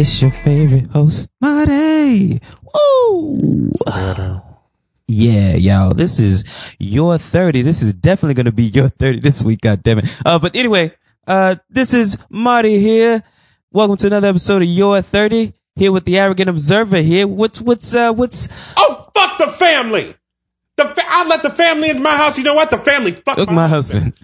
It's your favorite host, Marty. Woo! Yeah, y'all. This is your 30. This is definitely going to be your 30 this week. God damn it. Uh, but anyway, uh, this is Marty here. Welcome to another episode of Your 30. Here with the arrogant observer here. What's, what's, uh, what's, Oh, fuck the family. The fa- I let the family into my house. You know what? The family fuck look, my, my husband.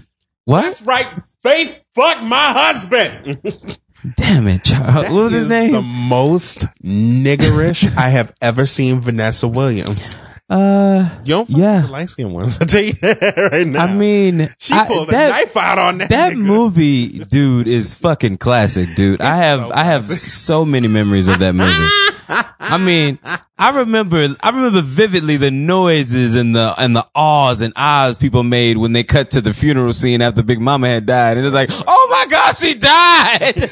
What? That's right. Faith fuck my husband. Damn it, Charles. What was his name? The most niggerish I have ever seen Vanessa Williams. Uh, You don't Yeah. the light skinned ones. I tell you that right now. I mean, she I- pulled that- a knife out on that. That nigga. movie, dude, is fucking classic, dude. I have so I have so many memories of that movie. I mean, I remember I remember vividly the noises and the and the ahs and ahs people made when they cut to the funeral scene after Big Mama had died, and it's like, oh my god, she died.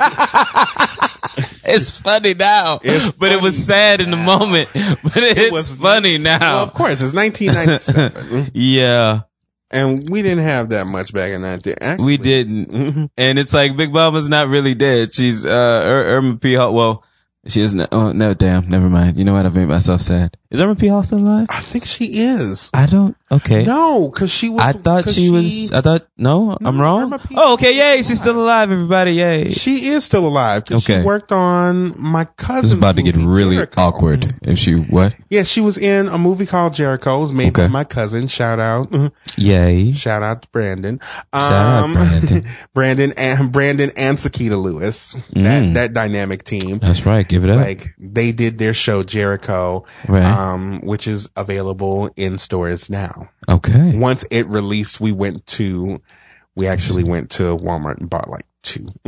it's funny now, It's but it was funny sad in the moment. But it's was funny now. Well, of course, it's 1997, yeah, and we didn't have that much back in that day. Actually, we didn't. and it's like Big Mama's not really dead. She's uh Irma P. Hall. Well, she isn't. Oh no, damn. Never mind. You know what? I've made myself sad. Is Irma P. Hall still alive? I think she is. I don't. Okay. No, because she was. I thought she, was. I thought no. I'm wrong. Oh, okay. Yay! is She's still alive. Everybody, yay! She is still alive. 'cause Okay. She worked on my cousin. This is about to get really awkward. If she what? Yeah, she was in a movie called Jericho. It was made by my cousin. Shout out. Yay! Shout out to Brandon. Shout out, Brandon. Brandon and Brandon and Sakita Lewis. That Mm. that dynamic team. That's right. Give it up. Like they did their show Jericho, Right. um, Um, which is available in stores now. okay. Once it released, we went to, we actually went to Walmart and bought like two.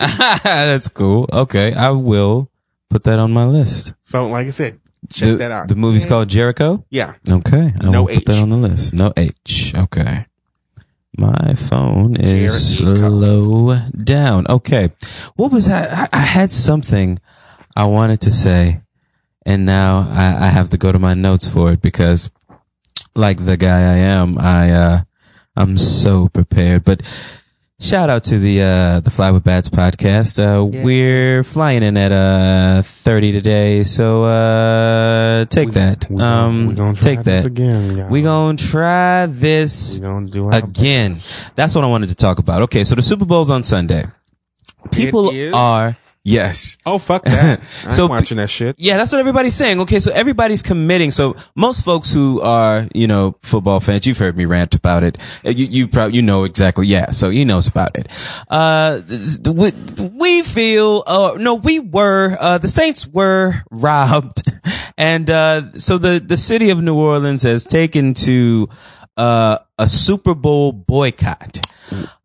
That's cool. Okay, I will put that on my list. so, like I said, check the, that out. The movie's called Jericho. yeah. Okay. I No will put that on the list. No H. Okay. My phone is Jericho. slow down. Okay. What was that? I, I had something I wanted to say and now I, I have to go to my notes for it because like the guy I am, I, uh, I'm so prepared, but shout out to the, uh, the Fly with Bats podcast. Uh, Yeah. we're flying in at, uh, 30 today. So, uh, take We- that. we gonna- um, we gonna try take this that. again. y'all. We gonna try this gonna again. That's what I wanted to talk about. Okay, so the Super Bowl's on Sunday. People are yes. Oh fuck that! So ain't watching that shit. Yeah, that's what everybody's saying. Okay, so everybody's committing. So most folks who are, you know, football fans, you've heard me rant about it. Uh, You, you probably, you know exactly. Yeah, so he knows about it. Uh, we, we feel, uh, no, we were, uh, the Saints were robbed. And, uh, so the, the city of New Orleans has taken to, uh, a Super Bowl boycott.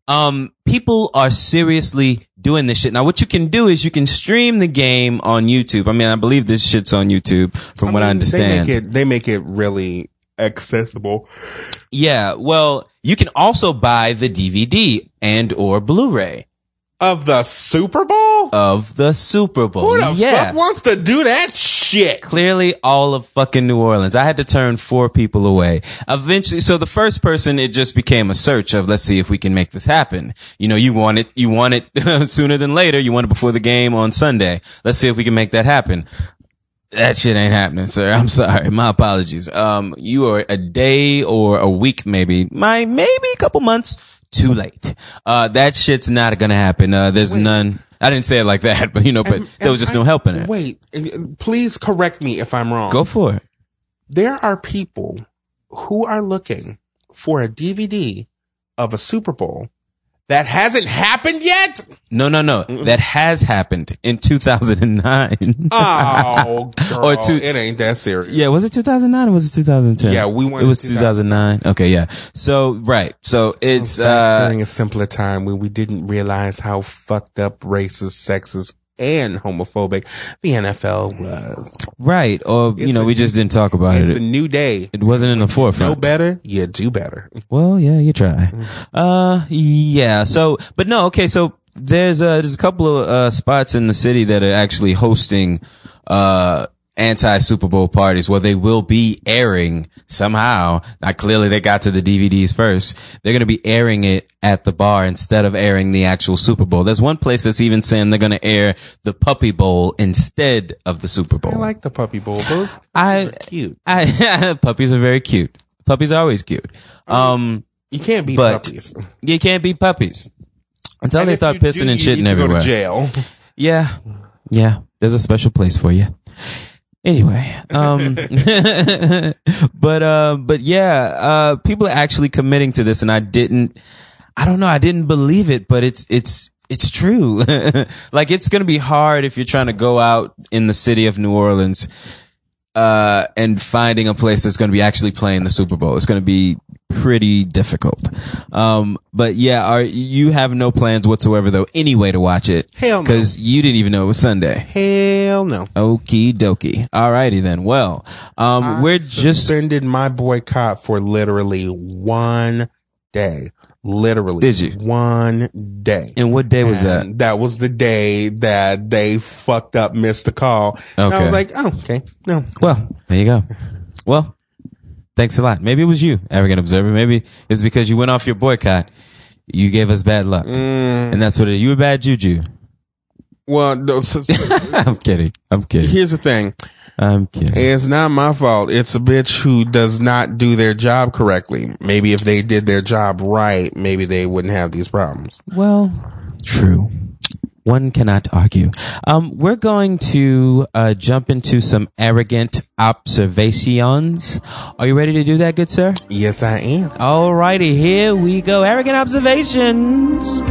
Um, people are seriously doing this shit. Now, what you can do is you can stream the game on YouTube. I mean, I believe this shit's on YouTube from what I understand. they make it they make it really accessible. yeah. Well, you can also buy the DVD and or Blu-ray Of the Super Bowl? Of the Super Bowl. Who the yeah. fuck wants to do that shit? clearly all of fucking New Orleans. I had to turn four people away. Eventually, so the first person, it just became a search of, let's see if we can make this happen. You know, you want it, you want it sooner than later. You want it before the game on Sunday. Let's see if we can make that happen. That shit ain't happening, sir. I'm sorry. My apologies. Um, you are a day or a week, maybe, my, maybe a couple months too late. Uh, that shit's not gonna happen. Uh, there's none. I didn't say it like that, but you know, but there was just no help in it. Wait, please correct me if I'm wrong. Go for it. There are people who are looking for a DVD of a Super Bowl that hasn't happened yet. No, no, no. That has happened in 2009. Oh, girl, Or two- it ain't that serious. yeah, was it 2009 or was it 2010? Yeah, we went It was in 2009. Okay, yeah. So, right. So it's, uh, during a simpler time when we didn't realize how fucked up, racist, sexist, and homophobic the NFL was. right. Or, you know, a- we just didn't talk about It's it. It's a new day. It wasn't in the forefront. No better, you do better. Well, yeah, you try. Uh, yeah. So, but no, okay. So there's uh there's a couple of uh spots in the city that are actually hosting uh anti Super Bowl parties. Well, they will be airing somehow. Now, clearly they got to the DVDs first. They're going to be airing it at the bar instead of airing the actual Super Bowl. There's one place that's even saying they're going to air the Puppy Bowl instead of the Super Bowl. I like the puppy bowl. Those I- are cute. I, puppies are very cute. Puppies are always cute. Um, You can't be puppies. you can't beat puppies until And they start you do, pissing and shitting everywhere. Jail. Yeah. Yeah. There's a special place for you. Anyway, um, but, uh, but yeah, uh, people are actually committing to this and I didn't, I don't know, I didn't believe it, but it's, it's, it's true. like it's going to be hard if you're trying to go out in the city of New Orleans, uh, and finding a place that's going to be actually playing the Super Bowl. It's going to be pretty difficult. Um, but yeah, are, you have no plans whatsoever though, anyway, to watch it. Hell no. Cause you didn't even know it was Sunday. Hell no. Okie dokie. Alrighty then. Well, um, we're just, suspended my boycott for literally one day. Literally. Did you? One day. and what day was that? And That was the day that they fucked up, missed the call. And I was like, oh, okay. No. Well, there you go. Well, thanks a lot. Maybe it was you, arrogant observer. Maybe it's because you went off your boycott. You gave us bad luck. Mm, And that's what it, you were bad juju. well, no, so- so- I'm kidding. I'm kidding. here's the thing. I'm kidding. It's not my fault. It's a bitch who does not do their job correctly. Maybe if they did their job right, maybe they wouldn't have these problems. Well, true. One cannot argue. Um, we're going to uh, jump into some arrogant observations. Are you ready to do that, good sir? Yes, I am. Alrighty, here we go. Arrogant observations.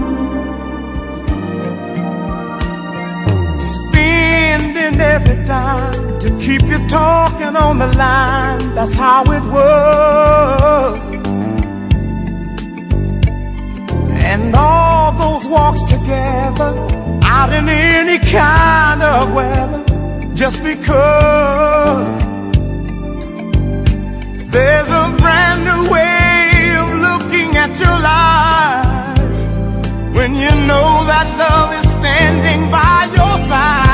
spending every dime to keep you talking on the line. That's how it was. And all those walks together out in any kind of weather just because there's a brand new way of looking at your life when you know that love is standing by your side.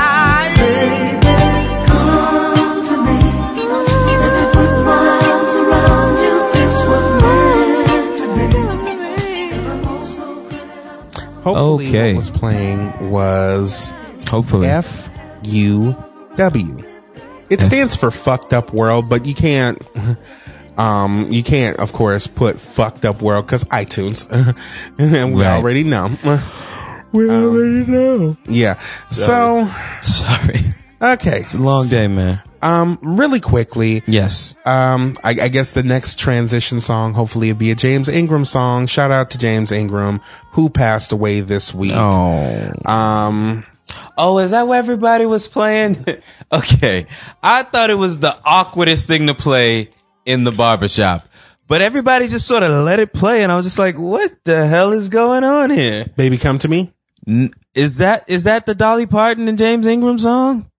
Hopefully, Okay. what was playing was Hopefully. F U W. It stands for fucked up world, but you can't. Um, you can't, of course, put fucked up world because iTunes, and we Right. already know. we already know. Yeah. So, Sorry. okay. It's a long day, man. Um, really quickly, Yes. um, I, I guess the next transition song, hopefully, it'll be a James Ingram song. Shout out to James Ingram, who passed away this week. Oh. Um, Oh, is that what everybody was playing? okay. I thought it was the awkwardest thing to play in the barbershop. But everybody just sort of let it play and I was just like, what the hell is going on here? baby, come to me. N- Is that is that the Dolly Parton and James Ingram song?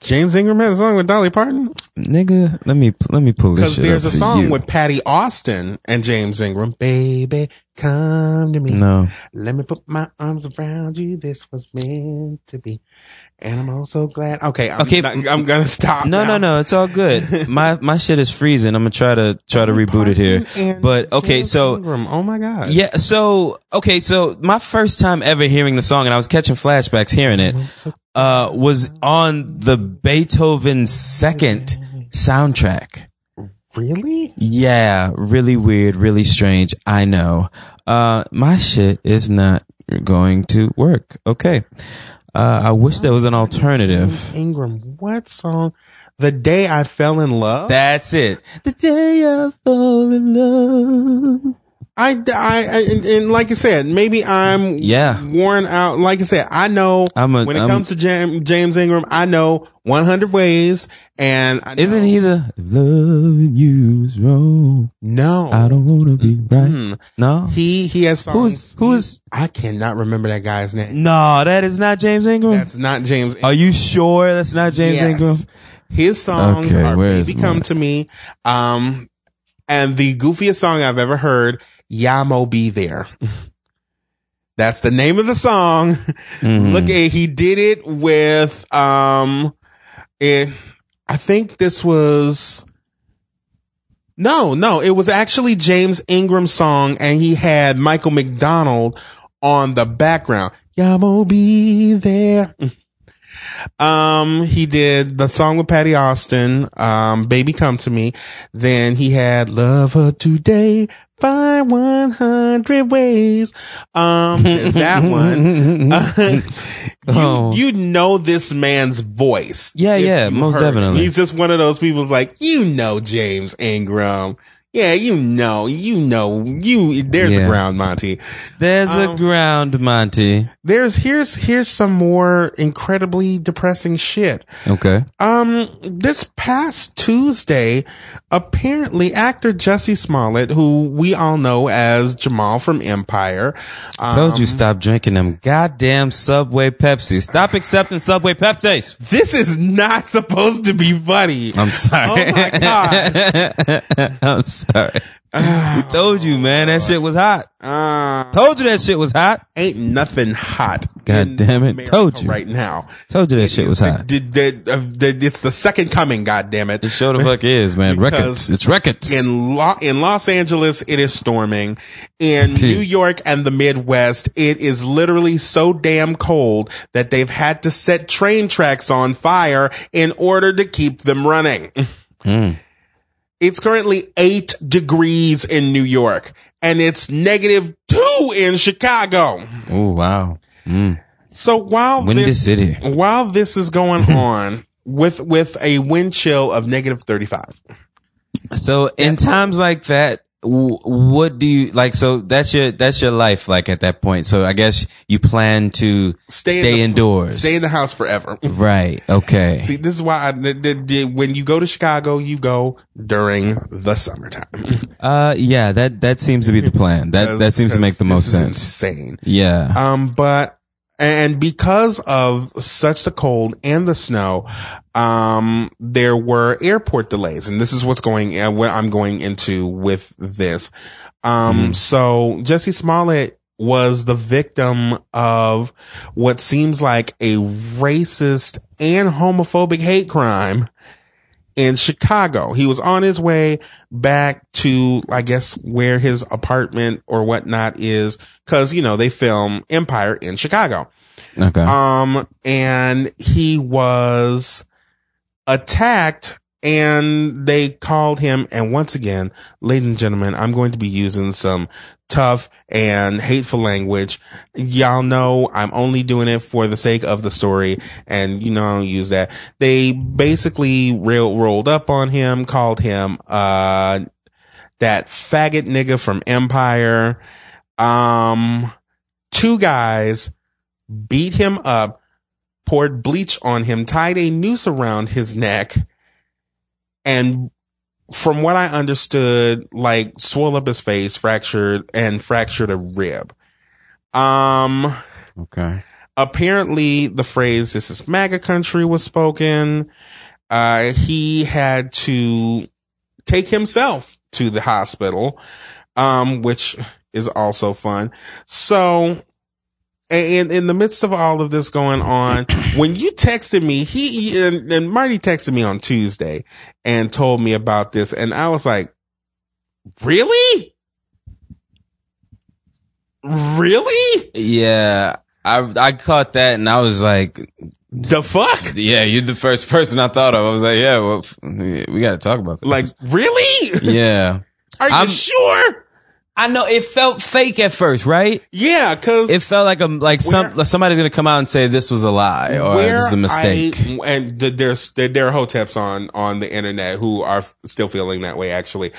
James Ingram had a song with Dolly Parton Nigga, let me let me pull this because there's a song you. with Patti Austin and James Ingram. Baby, come to me. No. Let me put my arms around you. This was meant to be. And I'm also glad. Okay. I'm, Okay. not- I'm gonna stop. No, now. no, no. It's all good. My my shit is freezing. I'm gonna try to try to reboot it here. But okay, James so Ingram. Oh my god. Yeah, so okay, so my first time ever hearing the song, and I was catching flashbacks hearing it, uh, was on the Beethoven second soundtrack. Really? Yeah, really weird, really strange. I know. Uh, my shit is not going to work. Okay. Uh, I wish there was an alternative. Ingram. What song? The day I fell in love. That's it. The day I fall in love. I, I, I- and, and like I said, maybe I'm Yeah. worn out. Like I said, I know a- when it I'm- comes to Jam, James Ingram, I know 100 ways, and Isn't he the loving you wrong? No, I don't wanna be right. Mm. No. He he has Who's songs. who's I cannot remember that guy's name. No, that is not James Ingram. That's not James. Ingram. Are you sure that's not James Yes. Ingram? His songs Okay, are "Baby Come to Me," um, and the goofiest song I've ever heard, "Yah Mo B There." That's the name of the song. Mhm. Look at he did it with um, it. I think this was. No, no, it was actually James Ingram's song, and he had Michael McDonald on the background. Y'all be there. Um, he did the song with Patti Austin, um, Baby Come to Me. Then he had Love Her Today, Find 100 Ways. Um, there's that one. Uh, you, Oh. you know this man's voice. Yeah, yeah, most heard definitely. He's just one of those people like, you know, James Ingram. Yeah, you know, you know, you, there's Yeah. a ground, Monty. There's a Um, ground, Monty. There's, here's, here's some more incredibly depressing shit. Okay. Um, this past Tuesday, apparently actor Jussie Smollett, who we all know as Jamal from Empire, um, Told you stop drinking them goddamn Subway Pepsi. Stop accepting Subway Pepsis. this is not supposed to be funny. I'm sorry. Oh my god. Sorry. we told you, man, that shit was hot. Uh, Told you that shit was hot. ain't nothing hot. God damn it. America Told you. right now. Told you that shit was hot. The- the- the- the- it's the second coming. God damn it! It sure the fuck is, man. Records. It's records. in Lo- in Los Angeles, it is storming. In. New York and the Midwest, it is literally so damn cold that they've had to set train tracks on fire in order to keep them running. Hmm. It's currently eight degrees in New York and it's negative two in Chicago. Oh, wow. Mm. So while Windy this, city. while this is going on with, with a wind chill of negative 35, So in times like that, what do you like? So that's your that's your life, like at that point. So I guess you plan to stay, stay, in the- indoors, stay in the house forever. right? Okay. See, this is why I, the, the, when you go to Chicago, you go during the summertime. Uh, yeah, that that seems to be the plan. That that seems to make the most sense. Insane. Yeah. Um, but and because of such the cold and the snow, um, there were airport delays, and this is what's going. Uh, what I'm going into with this. Um, so Jussie Smollett was the victim of what seems like a racist and homophobic hate crime in Chicago. He was on his way back to, I guess, where his apartment or whatnot is. Cause, you know, they film Empire in Chicago. Okay. Um, and he was attacked and they called him. And once again, ladies and gentlemen, I'm going to be using some tough and hateful language. Y'all know I'm only doing it for the sake of the story. And you know, I don't use that. They basically rail, rolled up on him, called him, uh, that faggot nigga from Empire. Um, two guys beat him up, poured bleach on him, tied a noose around his neck, and from what I understood, like swelled up his face, fractured and fractured a rib. Um, okay. apparently the phrase "This is MAGA country" was spoken. Uh, he had to take himself to the hospital, um, which is also fun. So, and in the midst of all of this going on, when you texted me, he and, and Marty texted me on Tuesday and told me about this, and I was like, "Really? Really? Yeah. I I caught that and I was like, The fuck? yeah, you're the first person I thought of. I was like, yeah, well, we got to talk about that. Like, really? yeah. Are you I'm- sure? I know it felt fake at first, right? Yeah, because It felt like a like some Where- like somebody's gonna come out and say this was a lie or this is a mistake. I, and th- there's there, there are hoteps on on the internet who are still feeling that way. Actually,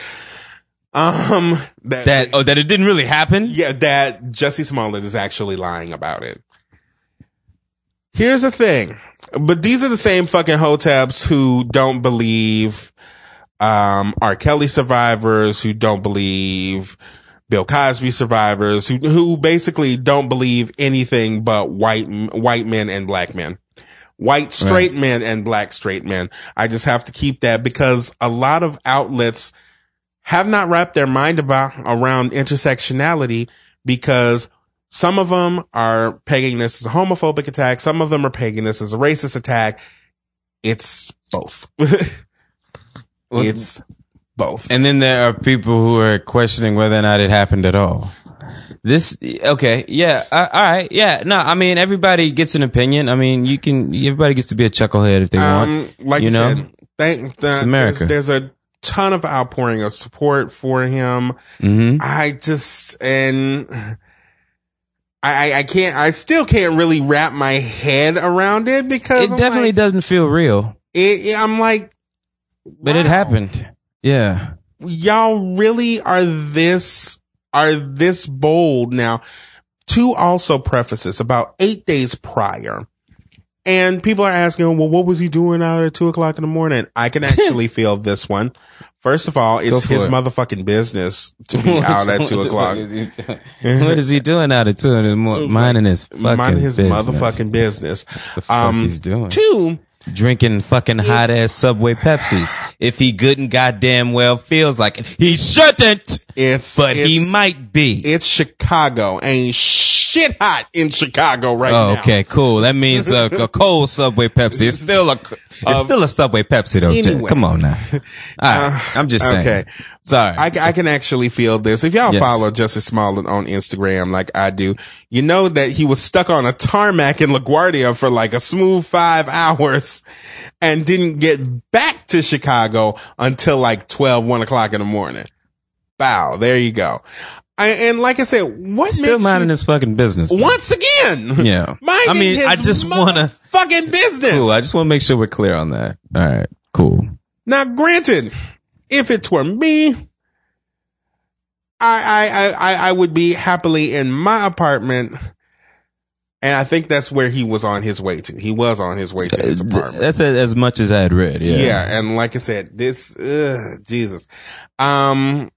um, that, that oh that it didn't really happen. yeah, that Jussie Smollett is actually lying about it. Here's the thing, but these are the same fucking hoteps who don't believe um R. Kelly survivors, who don't believe Bill Cosby survivors, who who basically don't believe anything but white white men and black men. White straight men and black straight men. I just have to keep that because a lot of outlets have not wrapped their mind about around intersectionality because some of them are pegging this as a homophobic attack. Some of them are pegging this as a racist attack. it's both. It's both. And then there are people who are questioning whether or not it happened at all. This okay, yeah, uh, all right, yeah. No, I mean everybody gets an opinion. I mean you can everybody gets to be a chucklehead if they want. Um, like you know? said, thank the, It's America. There's, there's a ton of outpouring of support for him. hmm I just and I, I I can't I still can't really wrap my head around it because It I'm definitely like, doesn't feel real, it, I'm like, but it happened. Yeah. Y'all really are this are this bold now. Two also prefaces about eight days prior. And people are asking, well, what was he doing out at two o'clock in the morning? I can actually feel this one. First of all, it's his it. motherfucking business to be out at two o'clock. what is he doing out at two in the morning? Minding his fucking Mind his business. motherfucking business. The fuck Um, he's doing? Two, Drinking fucking hot ass Subway Pepsis. If he good and goddamn well feels like it, he shouldn't, it's but he might be. It's Chicago. Ain't shit hot in Chicago right Oh, now. okay, cool. That means a, a cold Subway Pepsi. It's still a, it's Uh, still a Subway Pepsi though. Anyway. Come on now. All right, I'm just saying. okay. Sorry. I, I can actually feel this. If y'all Yes. follow Jussie Smollett on Instagram like I do, you know that he was stuck on a tarmac in LaGuardia for like a smooth five hours and didn't get back to Chicago until like 12, 1 o'clock in the morning. Bow. There you go. I, and like I said, what still makes minding you, his fucking business. man. once again, Yeah. minding I mean, I just wanna- fucking business. Cool. I just want to make sure we're clear on that. All right. Cool. Now, granted, if it were me, I, I, I, I would be happily in my apartment. And I think that's where he was on his way to. He was on his way to his apartment. That's as much as I had read. Yeah. Yeah. And like I said, this, ugh, Jesus. Um,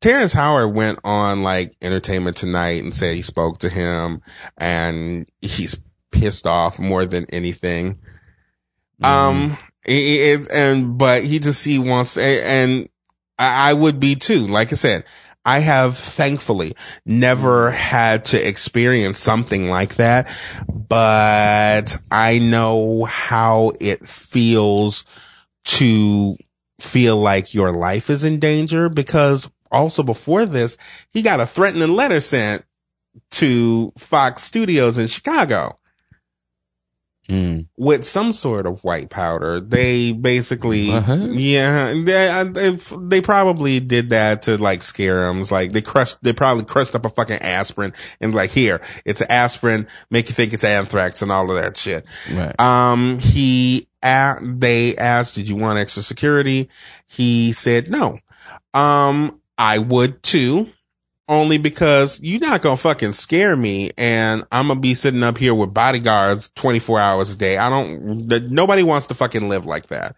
Terrence Howard went on like Entertainment Tonight and said he spoke to him and he's pissed off more than anything. Um, it, it- and, but he just, he wants, and I, I would be too. Like I said, I have thankfully never had to experience something like that, but I know how it feels to feel like your life is in danger because also before this, he got a threatening letter sent to Fox Studios in Chicago Mm. with some sort of white powder. They basically, yeah, they, they, probably did that to like scare him. It's like they crushed, they probably crushed up a fucking aspirin and like, here, it's aspirin, make you think it's anthrax and all of that shit. Right. Um, he, a- they asked, did you want extra security? He said no. Um, I would too. Only because you're not gonna fucking scare me and I'm gonna be sitting up here with bodyguards 24 hours a day. I don't, nobody wants to fucking live like that.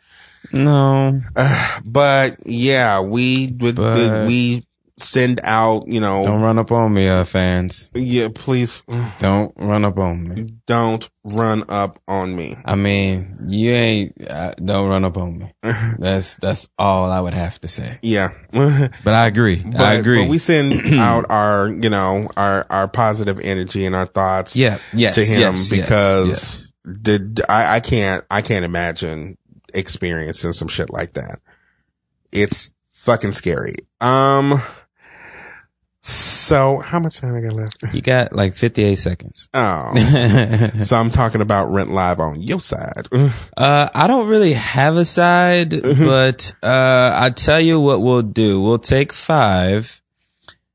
no. But yeah, we But- we send out, you know, Don't run up on me, uh, fans. yeah, please Don't run up on me. don't run up on me. I mean, you ain't. Uh, don't run up on me. That's that's all I would have to say. Yeah. But I agree. But, I agree. But we send out our, you know, our, our positive energy and our thoughts yeah. Yes. to him yes, yes, because yes. the, I, I can't, I can't imagine experiencing some shit like that. It's fucking scary. Um, so how much time I got left? you got like 58 seconds. Oh, so I'm talking about Rent Live on your side. Uh, I don't really have a side, Mm-hmm. but uh, I tell you what we'll do. We'll take five,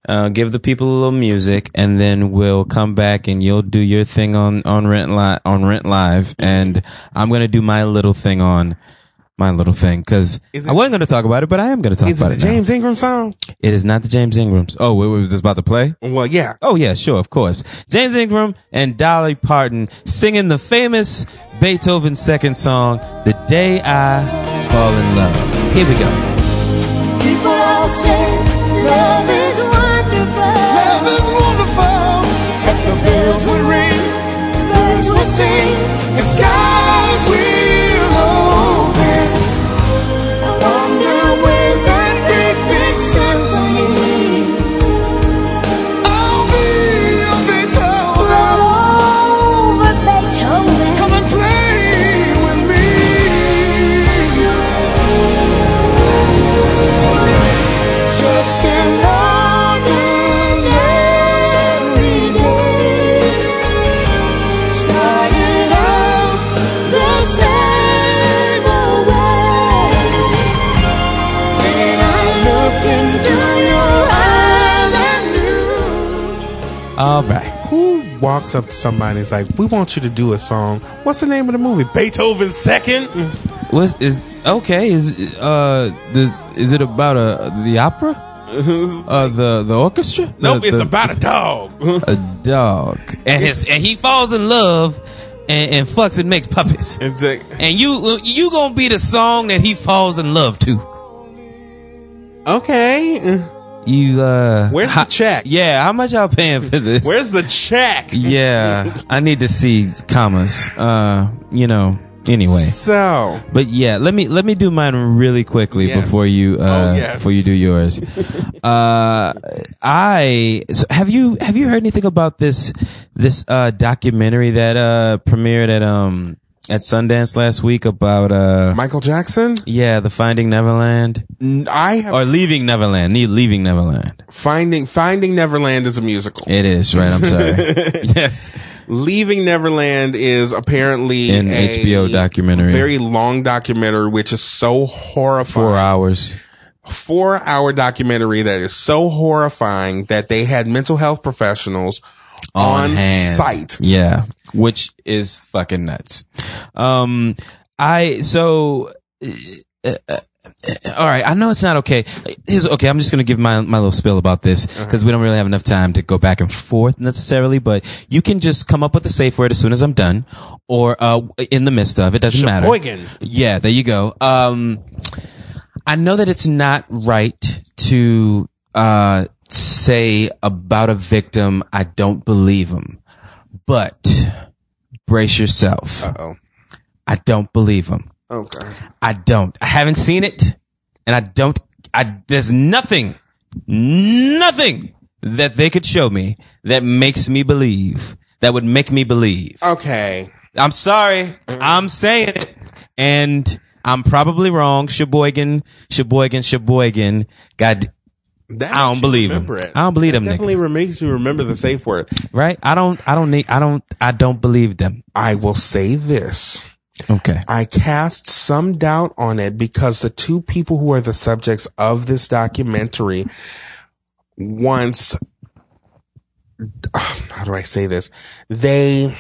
uh, give the people a little music, and then we'll come back and you'll do your thing on on Rent Live on Rent Live, and I'm gonna do my little thing on my little thing because I wasn't gonna talk about it, but I am gonna talk Is it about the it. now. James Ingram song? It is not the James Ingrams. Oh, we were just about to play. Well, yeah. Oh yeah, sure, of course. James Ingram and Dolly Parton singing the famous Beethoven second song, "The Day I Fall in Love." Here we go. People all say love is wonderful. Love is wonderful. That the bells will ring, birds will sing, up to somebody is like, "We want you to do a song. What's the name of the movie? Beethoven's Second. What's is okay? Is uh the is it about a the opera? Uh the the orchestra? nope, The- it's the- about a dog. a dog, and his and he falls in love, and, and fucks and makes puppies. It's like, And you you gonna be the song that he falls in love to. okay, You uh, Where's how- the check? Yeah, how much y'all paying for this? where's the check? yeah, I need to see commas. Uh, you know. Anyway, So, but yeah, let me let me do mine really quickly Yes. before you uh Oh, yes. before you do yours. uh, I so have you have you heard anything about this this uh documentary that uh premiered at um at Sundance last week about uh Michael Jackson. yeah the Finding Neverland I have or Leaving Neverland need Leaving Neverland. Finding Finding Neverland is a musical. It is right. I'm sorry. yes. Leaving Neverland is apparently An a HBO documentary. very long documentary, which is so horrifying. Four hours. four hour documentary that is so horrifying that they had mental health professionals on, hand. site. Yeah, which is fucking nuts. Um, I so. uh, uh, all right, I know it's not okay. Here's okay. I'm just gonna give my my little spill about this because we don't really have enough time to go back and forth necessarily. But you can just come up with a safe word as soon as I'm done, or uh, in the midst of it. Doesn't matter. Yeah, there you go. Um, I know that it's not right to uh, say about a victim, I don't believe him. But brace yourself. Uh-oh. I don't believe him. Okay. I don't. I haven't seen it, and I don't. I there's nothing, nothing that they could show me that makes me believe that would make me believe. Okay. I'm sorry. I'm saying it. And I'm probably wrong. Sheboygan, Sheboygan, Sheboygan. God, That I don't believe him. it. I don't believe That them Definitely niggas. makes you remember the safe word. right? I don't, I don't need, I don't, I don't believe them. I will say this. Okay. I cast some doubt on it because the two people who are the subjects of this documentary once how do I say this? They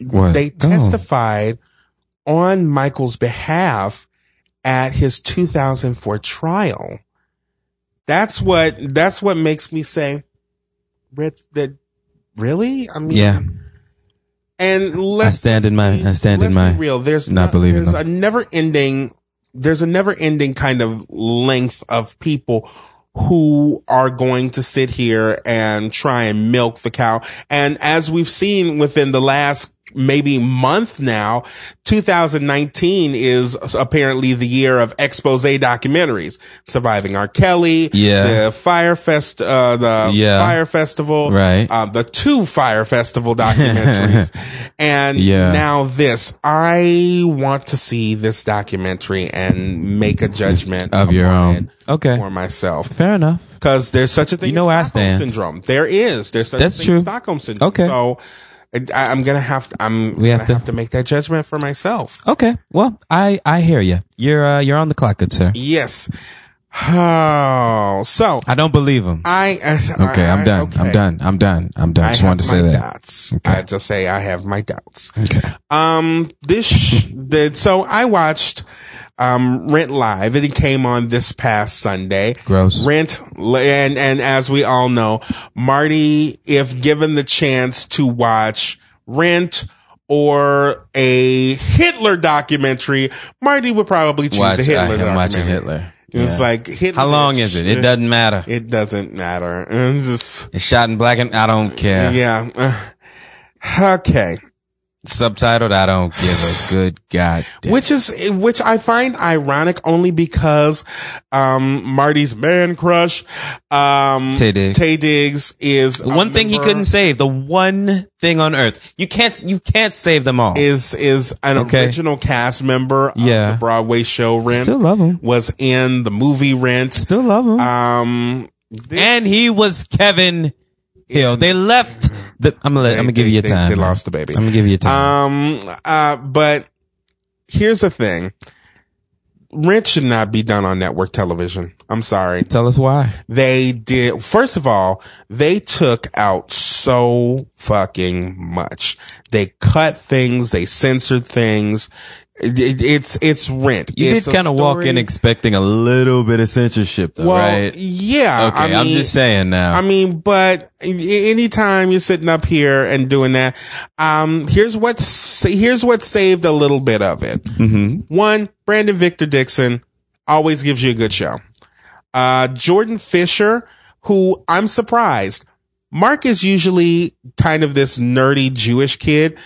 What? they Oh. testified on Michael's behalf at his 2004 trial. That's what that's what makes me say Red that really? I mean Yeah. and let's I stand in my- I stand in my real. There's not believing there's them. a never ending there's a never ending kind of length of people who are going to sit here and try and milk the cow. And as we've seen within the last maybe month now, 2019 is apparently the year of expose documentaries. Surviving R. Kelly, Yeah. the Fyre Fest, uh, the Yeah. Fyre Festival, Right. uh, the two Fyre Festival documentaries, and Yeah. now this. I want to see this documentary and make a judgment Of your own. it Okay. for myself Fair enough. because there's such a thing You know as Stockholm syndrome. There is. There's such That's a thing true. as Stockholm syndrome. Okay. So I, I'm gonna have to. I'm We gonna have to- have to make that judgment for myself. Okay. Well, I, I hear you. You're, uh, you're on the clock, good sir. Yes. Oh, so I don't believe him. I. Okay. I'm done. I'm done. I'm done. I'm done. I Just wanted to say that. doubts. I just say I have my doubts. Okay. Um, this, sh- the, so I watched, um, Rent Live and it came on this past Sunday. Gross. Rent, and, and as we all know, Marty, if given the chance to watch Rent or a Hitler documentary, Marty would probably choose Watch, the Hitler I am documentary. watching Hitler. It's Yeah. like Hitler. How long is it? It doesn't matter. It doesn't matter. It's just, It's shot in black and I don't care. yeah. Uh, Okay. Subtitled, I don't give a good god. damn. which is which I find ironic only because um Marty's man crush um Taye Diggs. Taye Diggs is one thing he couldn't save, the one thing on earth. You can't, you can't save them all. is is an Okay. original cast member of Yeah. the Broadway show Rent Still love him. was in the movie Rent Still love him. um this- and he was Kevin Hill. They left the, I'm gonna let, They- I'm gonna give they- you they- time. they lost the baby. I'm gonna give you your time. Um, uh, but here's the thing. Rent should not be done on network television. I'm sorry. Tell us why. They did, first of all, they took out so fucking much. They cut things, they censored things. It- it- it's, it's rent. You It's did kind of walk in expecting a little bit of censorship, though, well, right? yeah. Okay, I I'm just saying now. I mean, but anytime you're sitting up here and doing that, um, here's what here's what saved a little bit of it. mm-hmm. One, Brandon Victor Dixon always gives you a good show. Uh, Jordan Fisher, who I'm surprised. Mark is usually kind of this nerdy Jewish kid.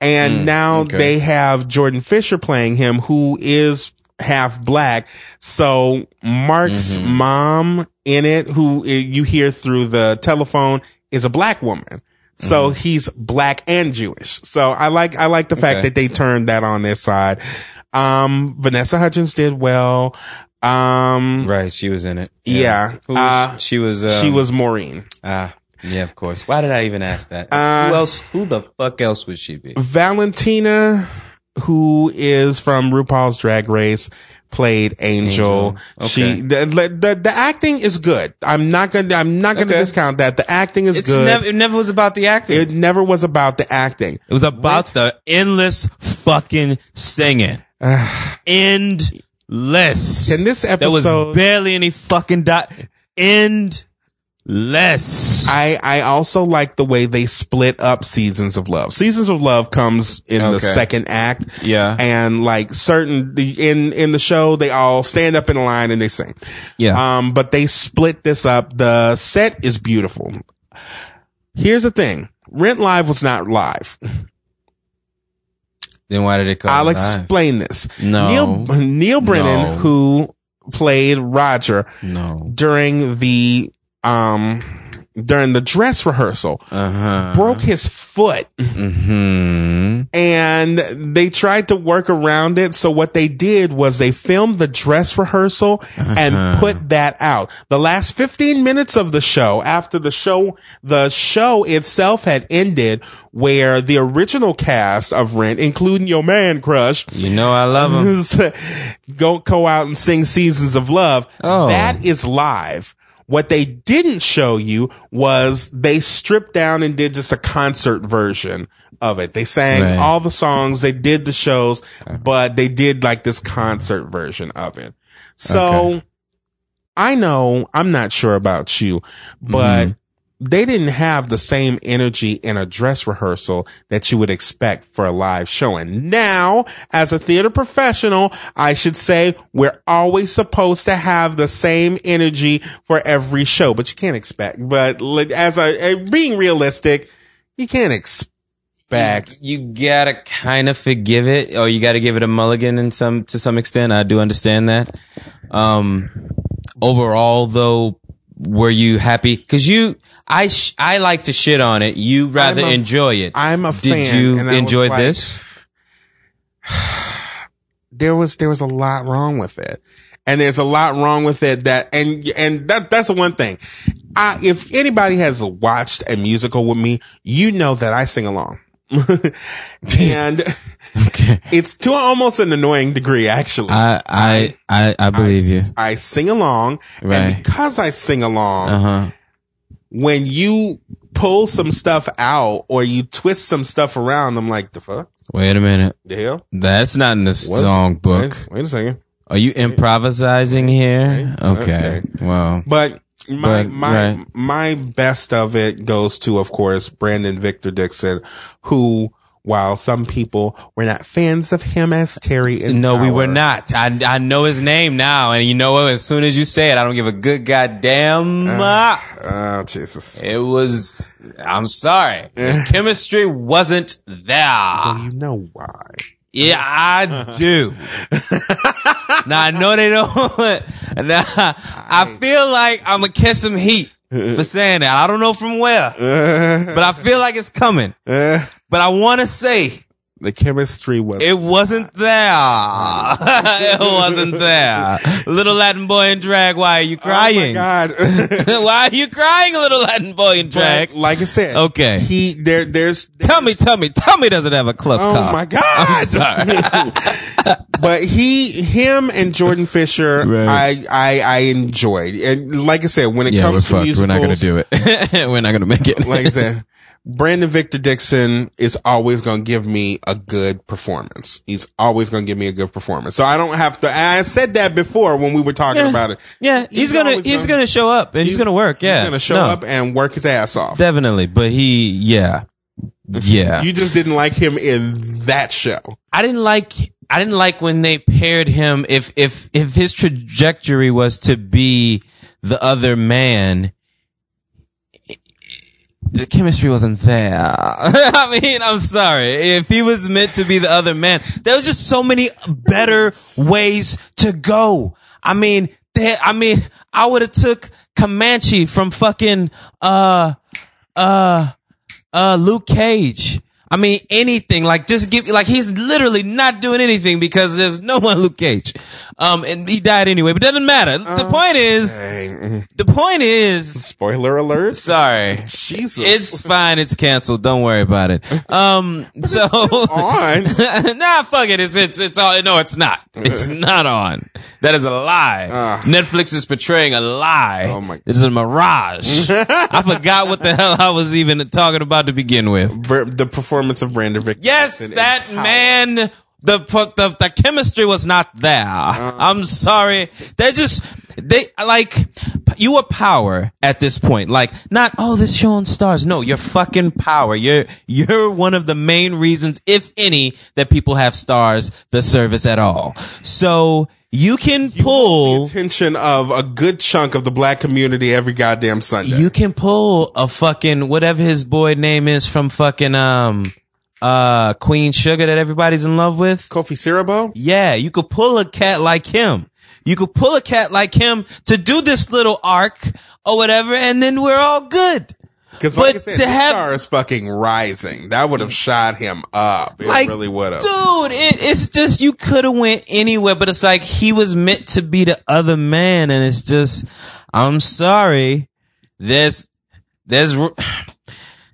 And Mm, now okay. they have Jordan Fisher playing him, who is half black. So Mark's Mhm. mom in it, who you hear through the telephone, is a black woman. So he's black and Jewish. So I like, I like the fact that they turned that on their side. Um, Vanessa Hudgens did well. Um, Right, she was in it. Yeah. Was, Uh, she was. Um, she was Maureen. Ah, yeah, of course. Why did I even ask that? Uh, who else? Who the fuck else would she be? Valentina, who is from RuPaul's Drag Race, played Angel. Angel. She the, the the acting is good. I'm not gonna I'm not gonna Okay. discount that. The acting is It's good. never. It never was about the acting. it never was about the acting. It was about the endless fucking singing. Endless. Can this episode? There was barely any fucking dot. Endless. I I also like the way they split up Seasons of Love. Seasons of Love comes in the second act. Yeah. And like certain the in in the show they all stand up in a line and they sing. yeah. Um, but they split this up. The set is beautiful. Here's the thing. Rent Live was not live. then why did it call? I'll it explain this. No. Neil, Neil Brennan, No. who played Roger No. during the, um, during the dress rehearsal, Uh huh. broke his foot Hmm. and they tried to work around it. So what they did was they filmed the dress rehearsal and Uh-huh. put that out. The last 15 minutes of the show, after the show, the show itself had ended where the original cast of Rent, including your man crush, You know I love him. go go out and sing Seasons of Love. Oh. That is live. What they didn't show you was they stripped down and did just a concert version of it. They sang Right. all the songs, they did the shows, but they did like this concert version of it. So Okay. I know I'm not sure about you, but Mm-hmm. They didn't have the same energy in a dress rehearsal that you would expect for a live showing. Now, as a theater professional, I should say we're always supposed to have the same energy for every show, but you can't expect, but as a, being realistic, you can't expect. You gotta kind of forgive it, or you gotta give it a mulligan in some to some extent. I do understand that. Um, overall, though, were you happy? Because you, I, sh- I like to shit on it. You rather a- enjoy it. I'm a Did fan. you and enjoy like, this? there was there was a lot wrong with it and there's a lot wrong with it that and and that that's the one thing I, if anybody has watched a musical with me you know that i sing along and Okay. it's to almost an annoying degree actually I, I, I, I believe I, you. I sing along Right. and because i sing along Uh huh. When you pull some stuff out or you twist some stuff around i'm like the fuck Wait a minute. the hell That's not in the What? song book. wait, wait a second Are you improvising here? Okay. Okay. Well, But my But, my right. my best of it goes to, of course, Brandon Victor Dixon, who, while some people were not fans of him as Terry, in no, we were not. I, I know his name now, and you know what? As soon as you say it, I don't give a good goddamn. uh, Oh Jesus! It was. I'm sorry. The chemistry wasn't Well, there. you know why? Yeah, I do. now I know they don't. Now I feel like I'm gonna catch some heat for saying that. I don't know from where, but I feel like it's coming. But I want to say The chemistry was. It wasn't there. it wasn't there. Little Latin boy in drag. Why are you crying Oh my? God. Why are you crying, little Latin boy in drag? But like I said, Okay. He there. There's. tell me, tell me, tell me, does it have a club Oh my God! I'm sorry. but he, him, and Jordan Fisher, Right. I, I, I enjoyed. And like I said, when it yeah, comes to fucked. musicals, We're not gonna do it. we're not gonna make it. like I said, Brandon Victor Dixon is always going to give me a good performance. He's always going to give me a good performance. So I don't have to. I said that before when we were talking Yeah. about it. yeah, he's, gonna he's gonna show up and he's, gonna work. Yeah, he's going to show No, up and work his ass off. definitely. But he, yeah, yeah. You just didn't like him in that show. I didn't like I didn't like when they paired him if if if his trajectory was to be the other man the chemistry wasn't there. I mean, I'm sorry. If he was meant to be the other man, there was just so many better ways to go. I mean, there, I mean, I would have took Comanche from fucking, uh, uh, uh, Luke Cage. I mean, anything like just give like he's literally not doing anything because there's no one Luke Cage. Um, and he died anyway, but doesn't matter. the point is, Dang. the point is, Spoiler alert. sorry. Jesus. It's fine. It's canceled. Don't worry about it. Um, so on. nah, fuck it. It's it's it's all. No, it's not. It's not on. That is a lie. Ah. Netflix is portraying a lie. Oh my- It is a mirage. I forgot what the hell I was even talking about to begin with. The performance of Brandon Victor. Yes, that man. The, the the chemistry was not there. Uh. I'm sorry. They just they like you are power at this point. Like not oh this show on Starz. No, you're fucking power. You're you're one of the main reasons, if any, that people have Starz the service at all. So you can pull attention of a good chunk of the black community every goddamn Sunday. you can pull a fucking whatever his boy name is from fucking um uh Queen Sugar that everybody's in love with. Kofi Siriboe? Yeah, you could pull a cat like him. You could pull a cat like him to do this little arc or whatever, and then we're all good. Because like I said, to the have- star is fucking rising. That would have shot him up. It Like, really would have. dude, it, it's just you could have went anywhere, but it's like he was meant to be the other man, and it's just, I'm sorry, there's, there's,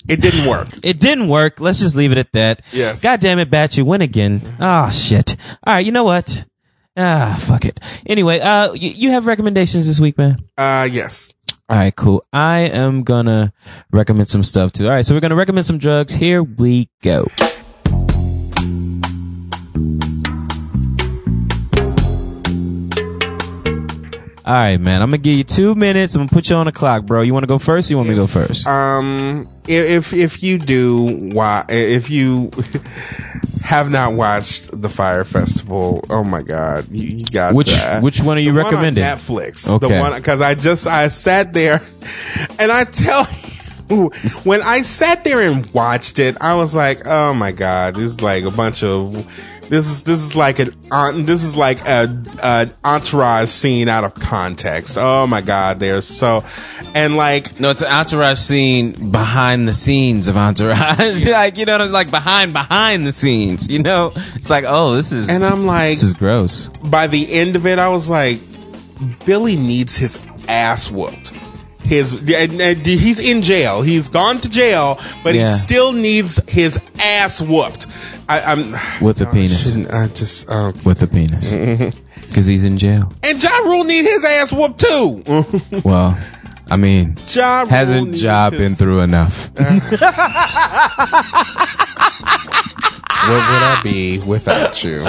It didn't work. it didn't work. Let's just leave it at that. Yes. God damn it, Bat, you win again. Oh shit. All right, you know what? Ah, fuck it. Anyway, uh, you, you have recommendations this week, man. Uh, yes. All right, cool. I am gonna recommend some stuff too. All right, so we're gonna recommend some drugs. Here we go. All right, man. I'm gonna give you two minutes. I'm gonna put you on the clock, bro. You want to go first? Or you want me to go first? Um, if if you do, why if you have not watched the Fyre Festival, oh my god, you, you got Which- that. which one are you The recommending? on Netflix. Okay. The one because I just I sat there, and I tell you, when I sat there and watched it, I was like, oh my god, this is like a bunch of. This is this is like an on this is like a, a entourage scene out of context. Oh my god, they're so and like No, it's an entourage scene behind the scenes of entourage. like you know, like behind behind the scenes. You know, it's like oh, this is and I'm like this is gross. by the end of it, I was like, Billy needs his ass whooped. His and- and he's in jail. He's gone to jail, but Yeah. he still needs his ass whooped. I, I'm With a I penis. shouldn't- I just uh, with the penis because he's in jail. and Ja Rule need his ass whooped too. Well, I mean, Ja hasn't Ja his- been through enough? What would I be without you?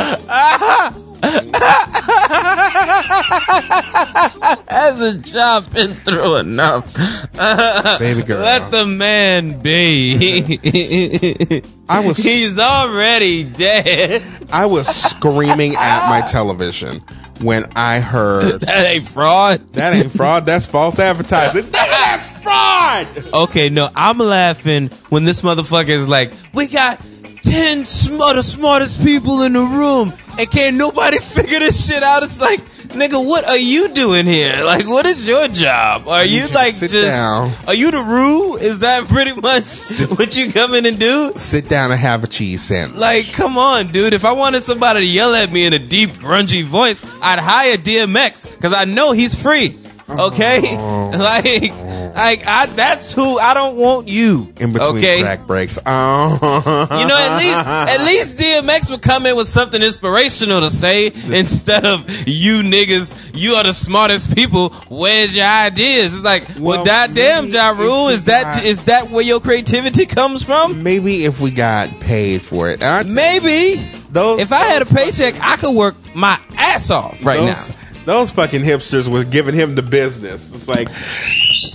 hasn't Ja been through enough? Baby girl. Let the man be. I was He's already dead. I was screaming at my television when I heard That ain't fraud. that ain't fraud. That's false advertising. That's fraud. Okay, no, I'm laughing when this motherfucker is like, we got 10 sm- of the smartest people in the room and can't nobody figure this shit out. It's like, nigga, what are you doing here? Like, what is your job? Are you you to like just? down. Are you the rule? Is that pretty much what you come in and do? Sit down and have a cheese sandwich. Like, come on, dude. If I wanted somebody to yell at me in a deep, grungy voice, I'd hire DMX because I know he's free. Okay, Oh. like, like I, that's who I don't want you. in between okay, crack breaks. You know, at least at least DMX would come in with something inspirational to say instead of you niggas. You are the smartest people. Where's your ideas? It's like, well, Well, goddamn, Ja Rule, is that got- is that where your creativity comes from? Maybe if we got paid for it. I- Maybe. Those- if I had a paycheck, I could work my ass off right those, now. Those fucking hipsters was giving him the business. It's like,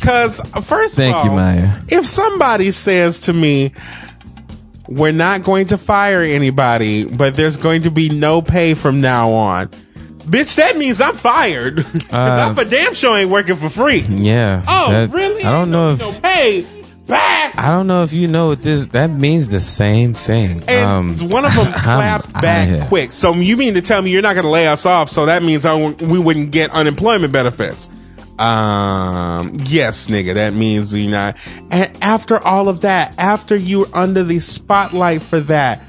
cause first Thank of you, all, Maya. if somebody says to me, we're not going to fire anybody, but there's going to be no pay from now on. Bitch, that means I'm fired. Uh, I'm for damn sure ain't working for free. Yeah. Oh, that- really? I don't know if no pay back. I don't know if you know what this. That means the same thing. And Um, one of them I'm clapped back here. quick. So you mean to tell me you're not going to lay us off? So that means I we wouldn't get unemployment benefits. Um, yes, nigga, that means you're not. And after all of that, after you're under the spotlight for that,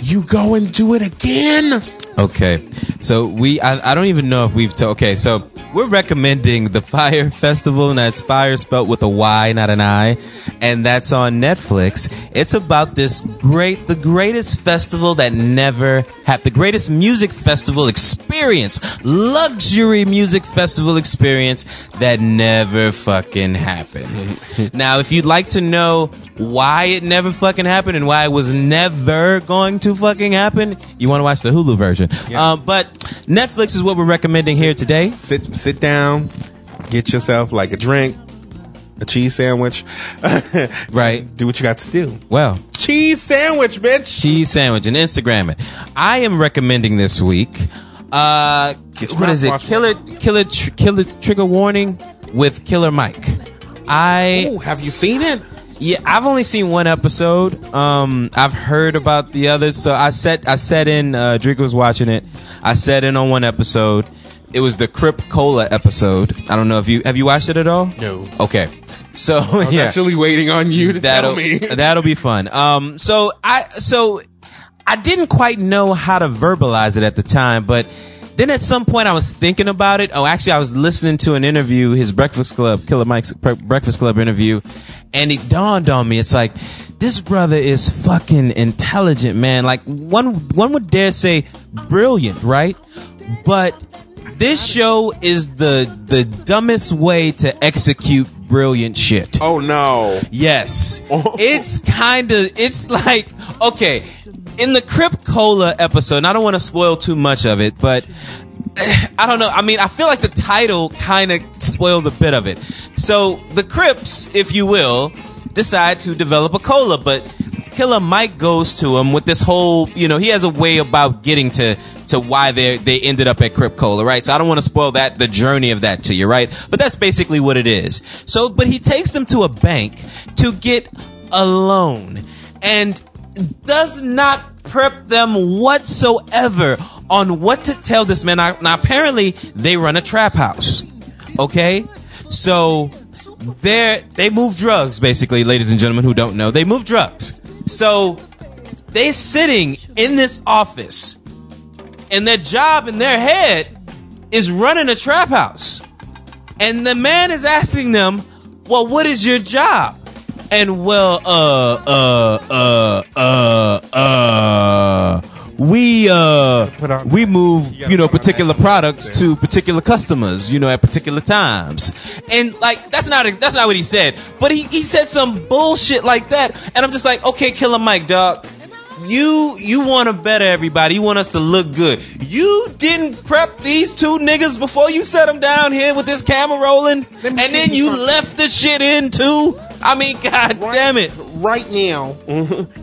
you go and do it again. Okay, so we I, I don't even know if we've okay so we're recommending the Fyre Festival and that's Fyre spelt with a Y not an I and that's on Netflix. It's about this great the greatest festival that never happened the greatest music festival experience luxury music festival experience that never fucking happened. now if you'd like to know why it never fucking happened and why it was never going to fucking happen, you want to watch the Hulu version. Um, but Netflix is what we're recommending here today. Sit, sit down, get yourself like a drink, a cheese sandwich. Right. Do what you got to do. Well, Cheese sandwich, bitch. cheese sandwich and Instagram it. I am recommending this week. Uh, what is it? Killer, killer, tr- killer. Trigger warning with Killer Mike. I Ooh, have you seen it? Yeah, I've only seen one episode. Um, I've heard about the others, so I set I set in. Uh, Drake was watching it. I set in on one episode. It was the Crip Cola episode. I don't know if you have you watched it at all. No. Okay, so I was yeah, actually waiting on you to that'll tell me. that'll be fun. Um, so I so I didn't quite know how to verbalize it at the time, but then at some point I was thinking about it. Oh, actually, I was listening to an interview, his Breakfast Club, Killer Mike's Breakfast Club interview, and it dawned on me. It's like this brother is fucking intelligent, man. Like one one would dare say brilliant, right? But this show is the the dumbest way to execute brilliant shit. oh no. Yes. Oh. it's kind of, it's like, okay, in the Crip Cola episode, and I don't want to spoil too much of it, but I don't know. I mean, I feel like the title kind of spoils a bit of it. So the Crips, if you will, decide to develop a cola, but Killer Mike goes to him with this whole, you know, he has a way about getting to to why they they ended up at Crip Cola, right? So I don't want to spoil that the journey of that to you, right? But that's basically what it is. So, but he takes them to a bank to get a loan and does not prep them whatsoever on what to tell this man. Now, now apparently they run a trap house. Okay? So they're they move drugs, basically, ladies and gentlemen who don't know. They move drugs. So they sitting in this office and their job in their head is running a trap house. And the man is asking them, Well, what is your job? And well, uh, uh, uh, uh, uh, we, uh, we move, You you know, particular products to particular customers, you know, at particular times. And like, that's not, that's not what he said. But he, he said some bullshit like that. And I'm just like, okay, Killer Mike, dog you you want to better everybody. You want us to look good. You didn't prep these two niggas before you set them down here with this camera rolling, and then you left the shit in too. I mean, god damn it! Right now,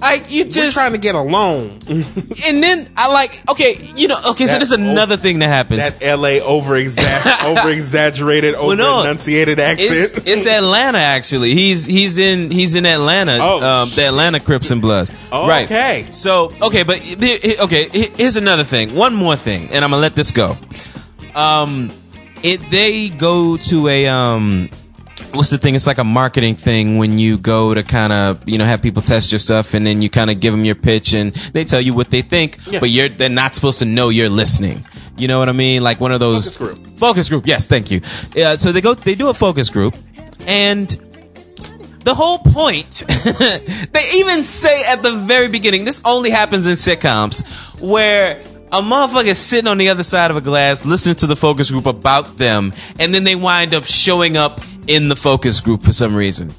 Like you we're just trying to get a loan. and then I like okay, you know okay. So That there's another thing that happens. that LA over over exaggerated, over no, enunciated it's, accent. it's Atlanta actually. He's he's in he's in Atlanta. Oh, um, the Atlanta Crips and Bloods. Oh, right. okay. So okay, but here- here- okay. Here's another thing. One more thing, and I'm gonna let this go. Um, it they go to a um. What's the thing? It's like a marketing thing when you go to kind of, you know, have people test your stuff and then you kind of give them your pitch and they tell you what they think, but you're, they're not supposed to know you're listening. You know what I mean? Like one of those. Focus group. Focus group. Yes, thank you. Yeah, so they go, they do a focus group and the whole point they even say at the very beginning this only happens in sitcoms where a motherfucker sitting on the other side of a glass listening to the focus group about them and then they wind up showing up in the focus group for some reason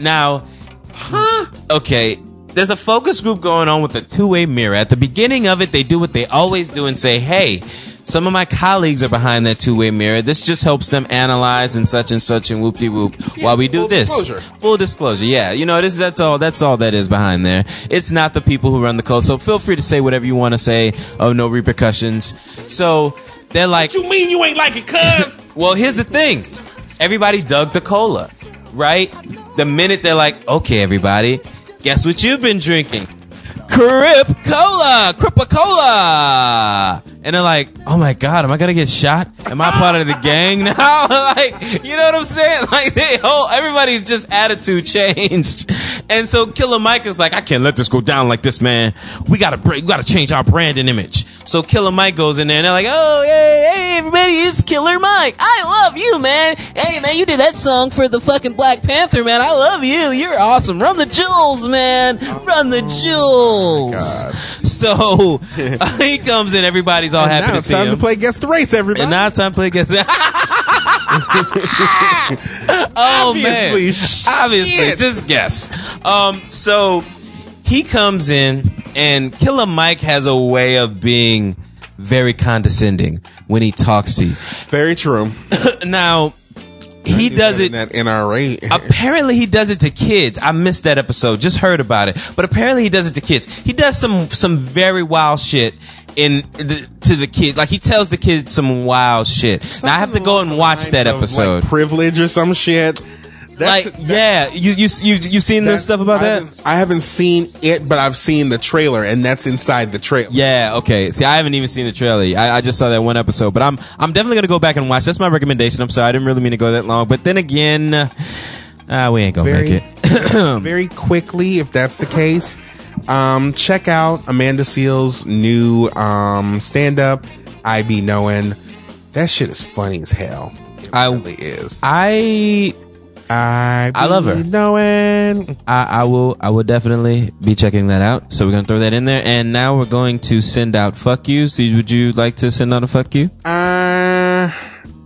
now huh? okay there's a focus group going on with a two-way mirror at the beginning of it they do what they always do and say hey some of my colleagues are behind that two-way mirror. This just helps them analyze and such and such and whoop-de-whoop while we do full this. disclosure. Full disclosure, yeah. You know, this that's all that's all that is behind there. It's not the people who run the code. So feel free to say whatever you want to say. Oh, no repercussions. So they're like, you mean you ain't like it, cuz? well, here's the thing. Everybody dug the cola, right? The minute they're like, okay, everybody, guess what you've been drinking? Crip Cola! Cripa Cola! And they're like, oh my god, am I gonna get shot? Am I part of the gang now? like, you know what I'm saying? Like, they whole, everybody's just attitude changed. And so Killer Mike is like, I can't let this go down like this, man. We gotta break, we gotta change our brand and image. So Killer Mike goes in there and they're like, oh, hey, hey, everybody, it's Killer Mike. I love you, man. Hey, man, you did that song for the fucking Black Panther, man. I love you. You're awesome. Run the jewels, man. Run the jewels. So he comes in, everybody's all happy now to it's see time him. to play Guess the Race, everybody. And now it's time to play against. oh Obviously, man! shit. Obviously, just guess. Um, so he comes in, and Killer Mike has a way of being very condescending when he talks to you. Very true. Now he does it. That NRA. Apparently he does it to kids. I missed that episode. Just heard about it. But apparently he does it to kids. He does some some very wild shit in the, to the kid. Like he tells the kids some wild shit. now I have to go and watch that Of, episode. Like privilege or some shit. Like, That's- yeah, you you you you seen this stuff about I that? haven't- I haven't seen it, but I've seen the trailer, and that's inside the trailer. Yeah, okay. See, I haven't even seen the trailer. I, I just saw that one episode, but I'm I'm definitely gonna go back and watch. That's my recommendation. I'm sorry, I didn't really mean to go that long, but then again, uh, ah, we ain't gonna Very, make it. very quickly, if that's the case, um, check out Amanda Seales' new um, stand-up. I be knowing that shit is funny as hell. It I- really is. I I, I love her. Knowing I, I will I will definitely be checking that out. So we're gonna throw that in there, and now we're going to send out fuck yous. Would you like to send out a fuck you? Uh,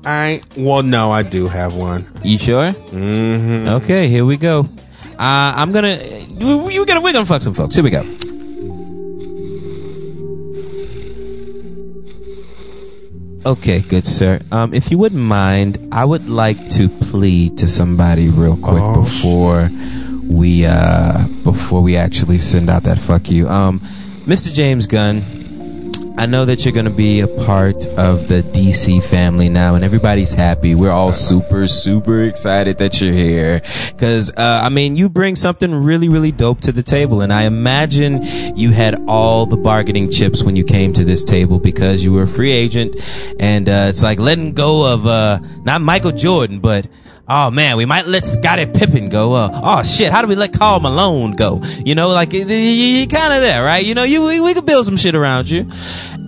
I well, no, I do have one. You sure? Mm-hmm. Okay, here we go. Uh, I'm gonna we gonna we're gonna fuck some folks. Here we go. Okay, good sir. Um, if you wouldn't mind, I would like to plead to somebody real quick Oh, before we uh before we actually send out that fuck you. Um, Mr. James Gunn, I know that you're going to be a part of the DC family now, and everybody's happy. We're all super, super excited that you're here. Cause, uh, I mean, you bring something really, really dope to the table, and I imagine you had all the bargaining chips when you came to this table because you were a free agent, and, uh, it's like letting go of, uh, not Michael Jordan, but, Oh man, we might let Scottie Pippen go. Uh, oh shit, how do we let Karl Malone go? You know, like you kind of there, right? You know, you we, we could build some shit around you,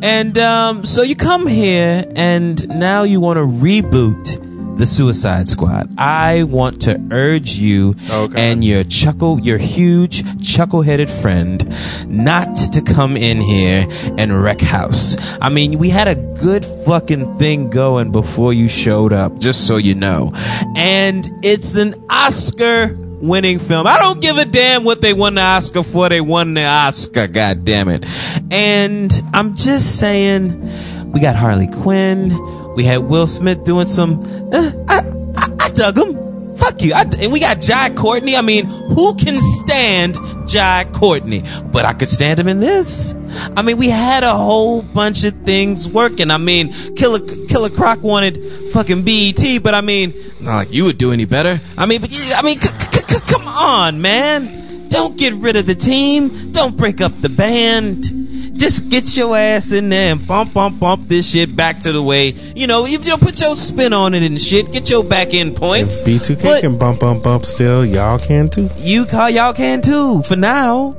and um, so you come here, and now you want to reboot the Suicide Squad. I want to urge you Okay. and your chuckle, your huge chuckle-headed friend, not to come in here and wreck house. I mean, we had a good fucking thing going before you showed up, just so you know. And it's an Oscar winning film. I don't give a damn what they won the Oscar for. They won the Oscar, god damn it. And I'm just saying, we got Harley Quinn. We had Will Smith doing some. Uh, I, I, I dug him. Fuck you. I, and we got Jai Courtney. I mean, who can stand Jai Courtney? But I could stand him in this. I mean, we had a whole bunch of things working. I mean, Killer Killer Croc wanted fucking BET, but I mean, not like you would do any better. I mean, but I mean, c- c- c- come on, man. Don't get rid of the team. Don't break up the band. Just get your ass in there and bump, bump, bump this shit back to the way, you know, you, you know, put your spin on it and shit. Get your back end points. B2K But- can bump, bump, bump still. Y'all can too. you call y'all can too for now.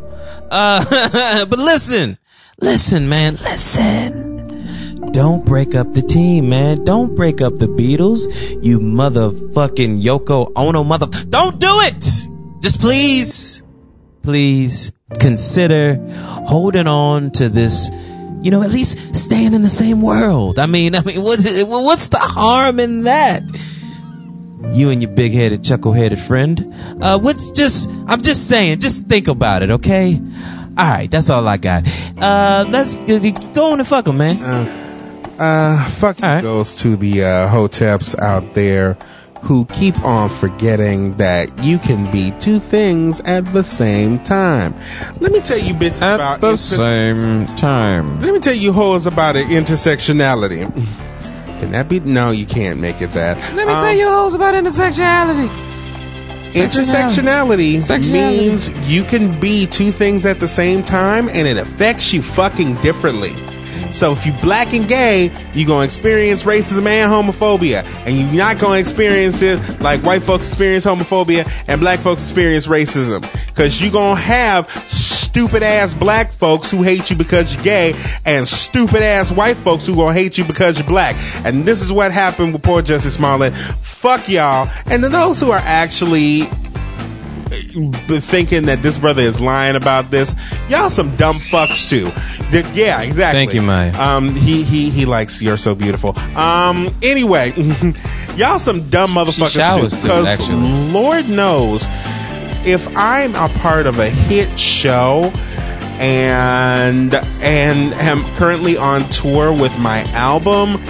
Uh, but listen, listen, man, listen. Don't break up the team, man. Don't break up the Beatles. You motherfucking Yoko Ono mother. Don't do it. Just please, please consider holding on to this. You know, at least staying in the same world. I mean, I mean, what, what's the harm in that? you and your big headed, chuckle headed friend. Uh, what's just, I'm just saying, just think about it, okay? Alright, that's all I got. Uh, let's go on and fuck 'em, man. Uh, fuck All right. goes to the uh, hoteps out there who keep on forgetting that you can be two things at the same time. Let me tell you bitches about the inter- same time. Let me tell you hoes about it, intersectionality. Can that be? No, you can't make it that. Let me Um, tell you hoes about intersectionality. Intersectionality Sectionality. means you can be two things at the same time and it affects you fucking differently. So if you black and gay, you're gonna experience racism and homophobia. And you're not gonna experience it like white folks experience homophobia and black folks experience racism. Cause you're gonna have stupid ass black folks who hate you because you're gay and stupid ass white folks who gonna hate you because you're black. And this is what happened with poor Jussie Smollett. Fuck y'all. And then those who are actually thinking that this brother is lying about this. Y'all some dumb fucks too. That- yeah, exactly. Thank you, Maya. Um, he he he likes "You're So Beautiful." Um, anyway, y'all some dumb motherfuckers too. Because. Lord knows if I'm a part of a hit show and and am currently on tour with my album,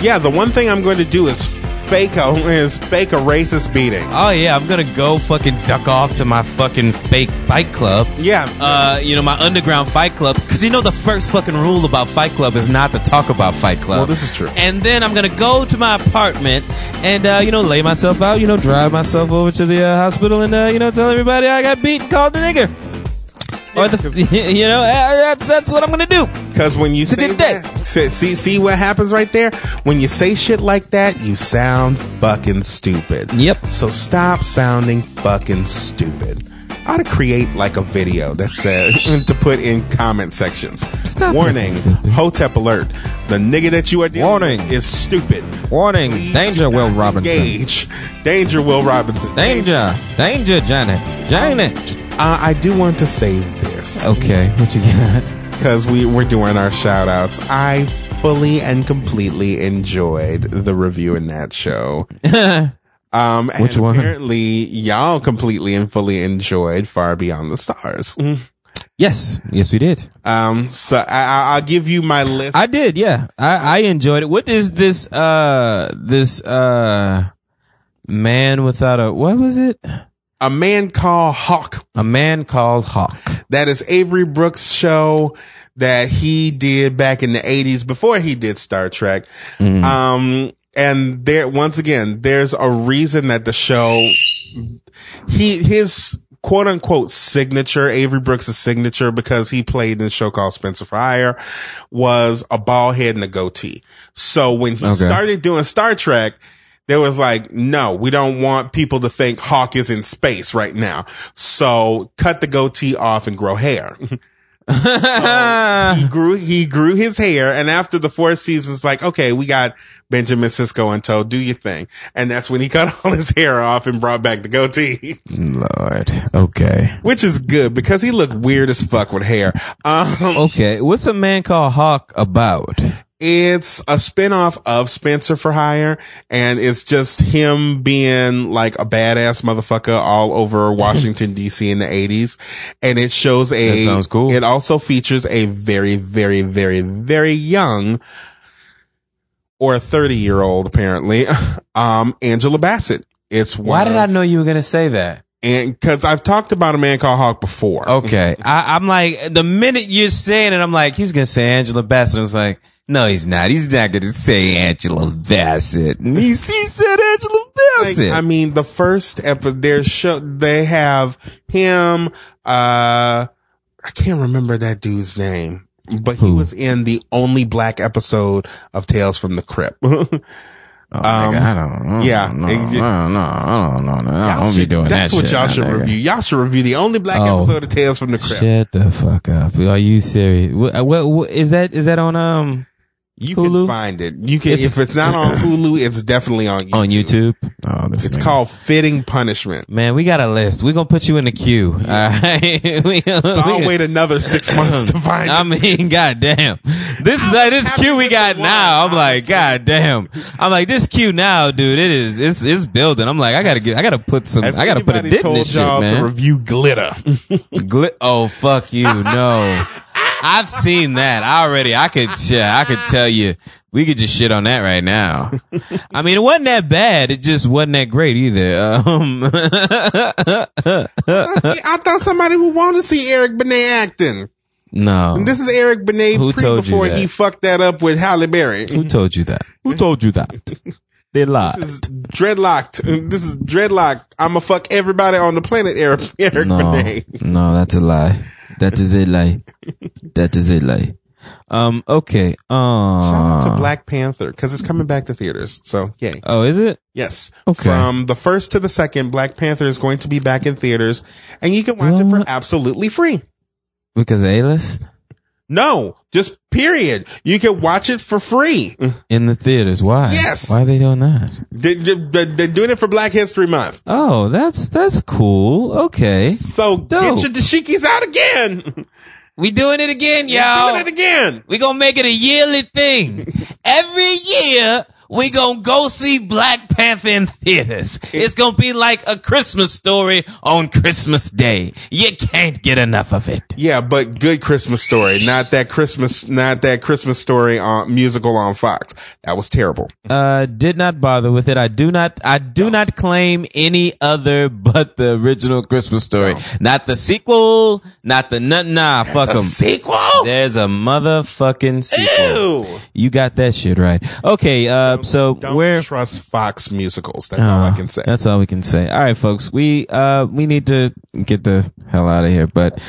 yeah, the one thing I'm going to do is fake a is fake a racist beating. Oh yeah, I'm gonna go fucking duck off to my fucking fake fight club. Yeah. Uh, you know, my underground fight club. Cause you know the first fucking rule about fight club is not to talk about fight club. Well, this is true. And then I'm gonna go to my apartment and, uh, you know, lay myself out, you know, drive myself over to the uh, hospital and, uh, you know, tell everybody I got beat and called a nigger. Or the, you know, uh, that's, that's what I'm gonna do. Because when you say that, see, see see what happens right there. When you say shit like that, you sound fucking stupid. Yep. So stop sounding fucking stupid. I ought to create like a video that says to put in comment sections. Stop Warning. Hotep alert. The nigga that you are dealing Warning. with is stupid. Warning, Please danger, Will Robinson. Engage. Danger, Will Robinson. Danger, danger, Janet, Janet. Uh, I do want to say this. Okay, what you got? because we were doing our shout outs. I fully and completely enjoyed the review in that show. Um, Which and one? Apparently, y'all completely and fully enjoyed Far Beyond the Stars. yes, yes, we did. Um, so I, I, I'll give you my list. I did, yeah. I, I enjoyed it. What is this uh this uh man without a what was it? A man called Hawk. A man called Hawk. That is Avery Brooks' show that he did back in the 80s before he did Star Trek. Um, and there, once again, there's a reason that the show, he, his quote unquote signature, Avery Brooks' signature, because he played in a show called Spencer for Hire, was a bald head and a goatee. So when he Okay. started doing Star Trek, there was like, no, we don't want people to think Hawk is in space right now. So cut the goatee off and grow hair. he grew he grew his hair and after the fourth season it's like okay we got benjamin sisko in tow do your thing and that's when he cut all his hair off and brought back the goatee Lord. Okay. which is good because he looked weird as fuck with hair um Okay. What's a man called Hawk about? It's a spin-off of spencer for hire and it's just him being like a badass motherfucker all over washington dc in the 80s and it shows a That sounds cool. it also features a very very very very young or a 30 year old apparently um angela bassett it's Why did I know you were gonna say that? and because i've talked about a man called hawk before Okay. I, I'm like, the minute you're saying it, I'm like, he's gonna say Angela Bassett. I was like, no, he's not. He's not gonna say Angela Bassett. He, he said Angela Like, Bassett. I mean, the first episode, their show, they have him, uh, I can't remember that dude's name. but he was in the only black episode of Tales from the Crypt. Oh, nigga, I don't. yeah, no, it just- no, no, I don't know. I don't be should- doing that's that. what shit, y'all should nigga. review. Y'all should review the only black Oh. episode of Tales from the Crypt. Shut the fuck up. Are you serious? What, what, what is that? Is that on um You Hulu? can find it. You can It's- if it's not on Hulu, it's definitely on YouTube. on YouTube? Oh, this It's nigga. called Fitting Punishment. Man, we got a list. We're gonna put you in the queue. All right. we, So I'll wait another six months to find I it. mean, goddamn. This like, this happy queue we with got the now. I'm like, honestly. goddamn. I'm like, this queue now, dude. It is. It's it's building. I'm like, I gotta get. I gotta put some. Has I gotta put a anybody dent in told this shit, y'all man. to review Glitter? Gli- oh fuck you! No, I've seen that already. I could, shit, I could tell you, we could just shit on that right now. I mean, it wasn't that bad. It just wasn't that great either. Um, I thought somebody would want to see Eric Benet acting. no. This is Eric Benet Who pre told you before that? he fucked that up with Halle Berry. Who told you that? Who told you that? They lied. This is dreadlocked. This is dreadlock. I'ma fuck everybody on the planet, Eric, Eric No, Benet. no, that's a lie. That is a lie. That is a lie. Um. Okay. Shout out to Uh. Black Panther because it's coming back to theaters. So yay. Oh, is it? Yes. Okay. From the first to the second, Black Panther is going to be back in theaters and you can watch it for absolutely free. Because A list No, just period. You can watch it for free. in the theaters. Why? Yes. Why are they doing that? They, they, they're doing it for Black History Month. Oh, that's that's cool. Okay. So Dope. get your dashikis out again. We doing it again, Doing y'all. Doing it again. We gonna make it a yearly thing. Every year, we gonna go see Black Panther in theaters. It's gonna be like a Christmas story on Christmas Day. You can't get enough of it. Yeah, but good Christmas story, not that Christmas, not that Christmas story on musical on Fox. That was terrible. Uh, did not bother with it. I do not, I do not claim any other but the original Christmas story. Not the sequel, not the, nah, nah, fuck them. sequel? There's a motherfucking sequel. Ew. You got that shit right. Okay, uh, so Don't we're, trust Fox musicals. That's all I Uh, can say. That's all we can say. All right, folks. We uh we need to get the hell out of here. But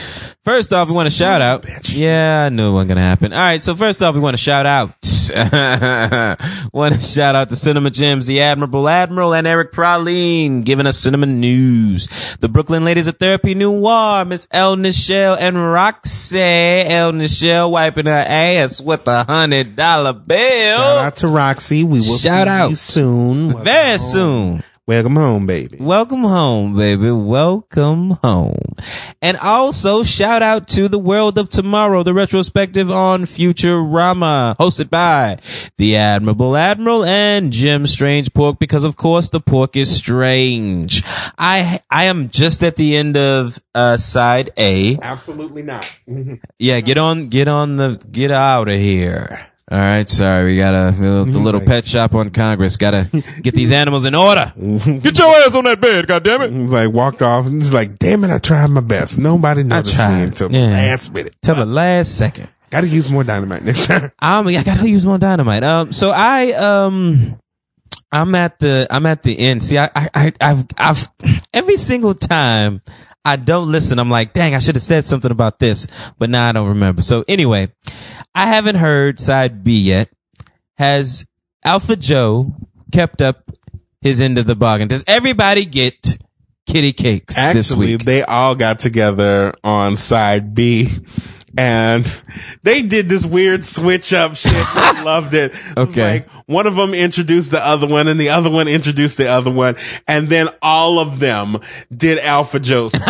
first off, we want to shout out. Yeah, I knew it wasn't gonna happen. All right, so first off, we want to shout out. want to shout out the Cinema Gems, the Admirable Admiral, and Eric Praline giving us cinema news. The Brooklyn Ladies of Therapy Noir, Miss El Nichelle and Roxy El Nichelle wiping her ass with a hundred dollar bill. Shout out to Roxy. We will Shout see out. you soon. Welcome Very home. soon. Welcome home, baby. Welcome home, baby. Welcome home. And also shout out to the world of tomorrow, the retrospective on Futurama, hosted by the Admirable Admiral and Jim Strange Pork, because of course the pork is strange. I, I am just at the end of, uh, side A. Absolutely not. Yeah, get on, get on the, get out of here. All right, sorry, we got a the little pet shop on Congress. Got to get these animals in order. Get your ass on that bed, goddammit. He's like walked off and he's like, damn it, I tried my best. Nobody noticed tried. me until the Yeah. last minute. Till the last second. Gotta use more dynamite next time. Um, I gotta use more dynamite. Um, so I um, I'm at the I'm at the end. See, I I I- I've I've every single time I don't listen. I'm like, dang, I should have said something about this, but now I don't remember. So anyway, I haven't heard side B yet. Has Alpha Joe kept up his end of the bargain? Does everybody get kitty cakes this Actually, week? they all got together on side B. And they did this weird switch up shit. I loved it. It was Okay. like one of them introduced the other one and the other one introduced the other one. And then all of them did Alpha Joe's. and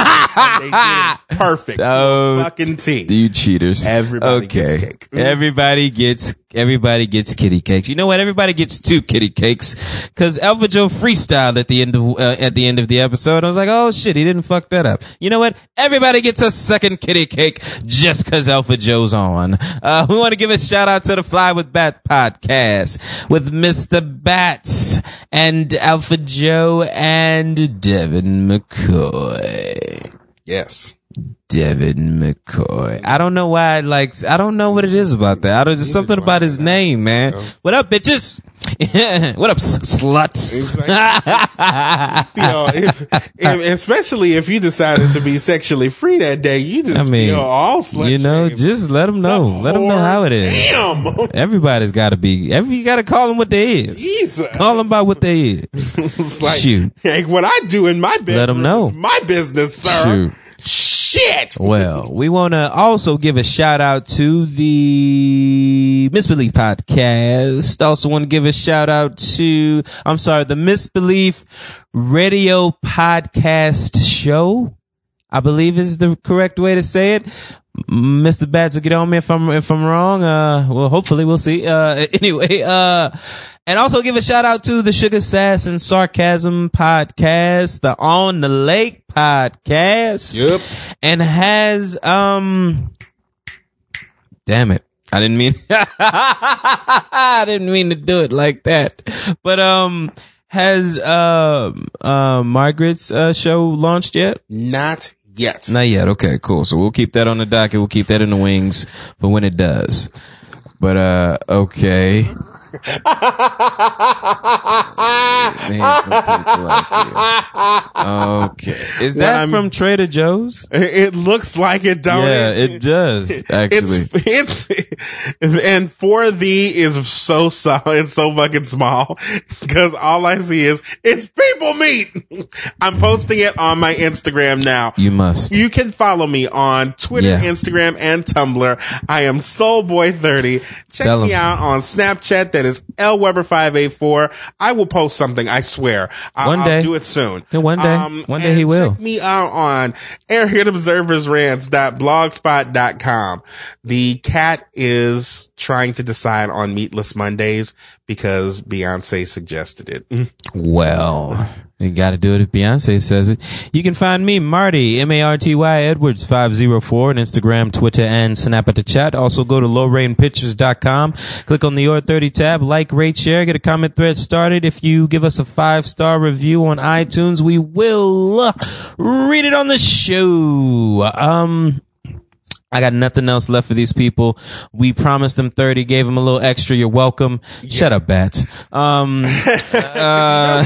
they did it perfect. Oh, fucking T. You cheaters. Everybody okay. gets cake. Everybody gets everybody gets kitty cakes. You know what? Everybody gets two kitty cakes because Alpha Joe freestyled at the end of uh, at the end of the episode. I was like, oh shit, he didn't fuck that up. You know what? Everybody gets a second kitty cake just because Alpha Joe's on. Uh, we want to give a shout out to the Fly with Bat podcast with Mr. Bats and Alpha Joe and Devin McCoy. Yes. Devin McCoy. I don't know why. Like, I don't know what it is about that. I don't. There's something about his name, man. What up, bitches? what up, sluts? feel if, if, especially if you decided to be sexually free that day, you just I mean, feel all slut you know, shamed. just let them know. Some Let them know how it is. Damn. Everybody's got to be. Every you got to call them what they is. Jesus. Call them by what they is. Like, Shoot. Like what I do in my Let them know. my business, sir. Shoot. Shit. Well, we want to also give a shout out to the Misbelief podcast. Also want to give a shout out to, I'm sorry, the Misbelief radio podcast show. I believe is the correct way to say it. Mr. Bats get on me if I'm, if I'm wrong. Uh, well, hopefully we'll see. Uh, anyway, uh, and also give a shout out to the Sugar Sass and Sarcasm podcast, the On the Lake podcast. Yep. and has um damn it. I didn't mean i didn't mean to do it like that. But um has uh, uh margaret's uh show launched yet? Not yet. not yet. Okay cool. So we'll keep that on the docket. We'll keep that in the wings for when it does. But uh okay Man, some people out there. okay is that from trader joe's It looks like it, don't yeah it? it does actually It's it's and for thee is so so it's so fucking small because all I see is it's people meat. I'm posting it on my Instagram now. You must. You can follow me on Twitter, Yeah. Instagram, and Tumblr. I am Soulboy30. Check Tell 'em. me out on Snapchat. That is lweber584. I will post something. I swear. I- One I'll day. do it soon. Um, one day. One day he will. Check me out on airheadobserversrants.blogspot.com. The cat is trying to decide on meatless Mondays because Beyonce suggested it. Well, you got to do it if Beyonce says it. You can find me, Marty, M-A-R-T-Y Edwards 504 on Instagram, Twitter, and Snap at the chat. Also go to lowrainpictures.com. Click on the Or 30 tab, like, rate, share, get a comment thread started. If you give us a five star review on iTunes, we will uh, read it on the show. Um, I got nothing else left for these people. We promised them 30, gave them a little extra. You're welcome. Shut up, bats. Um, uh,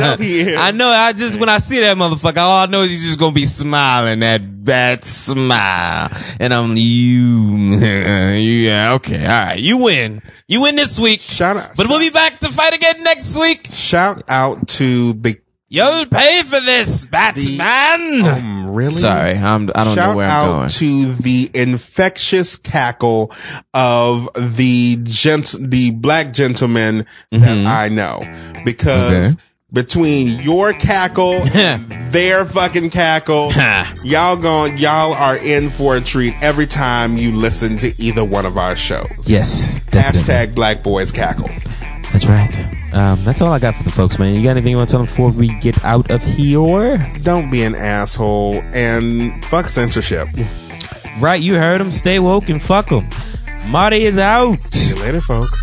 know he is. I know. I just, when I see that motherfucker, all I know is he's just going to be smiling that bat smile. And I'm, you, yeah, okay. All right. You win. You win this week. Shout out, But we'll be back to fight again next week. shout out to the, You'll pay for this, Batman. um, really? Sorry. I'm, I don't know where I'm going. to the infectious cackle of the gent, the black gentleman that I know because Mm-hmm. Okay. between your cackle and their fucking cackle, y'all going, y'all are in for a treat every time you listen to either one of our shows. yes. Definitely. Hashtag black boys cackle. That's right. Um, that's all I got for the folks, man. You got anything you want to tell them before we get out of here? Don't be an asshole and fuck censorship. Right, you heard them. Stay woke and fuck them. Marty is out. See you later, folks.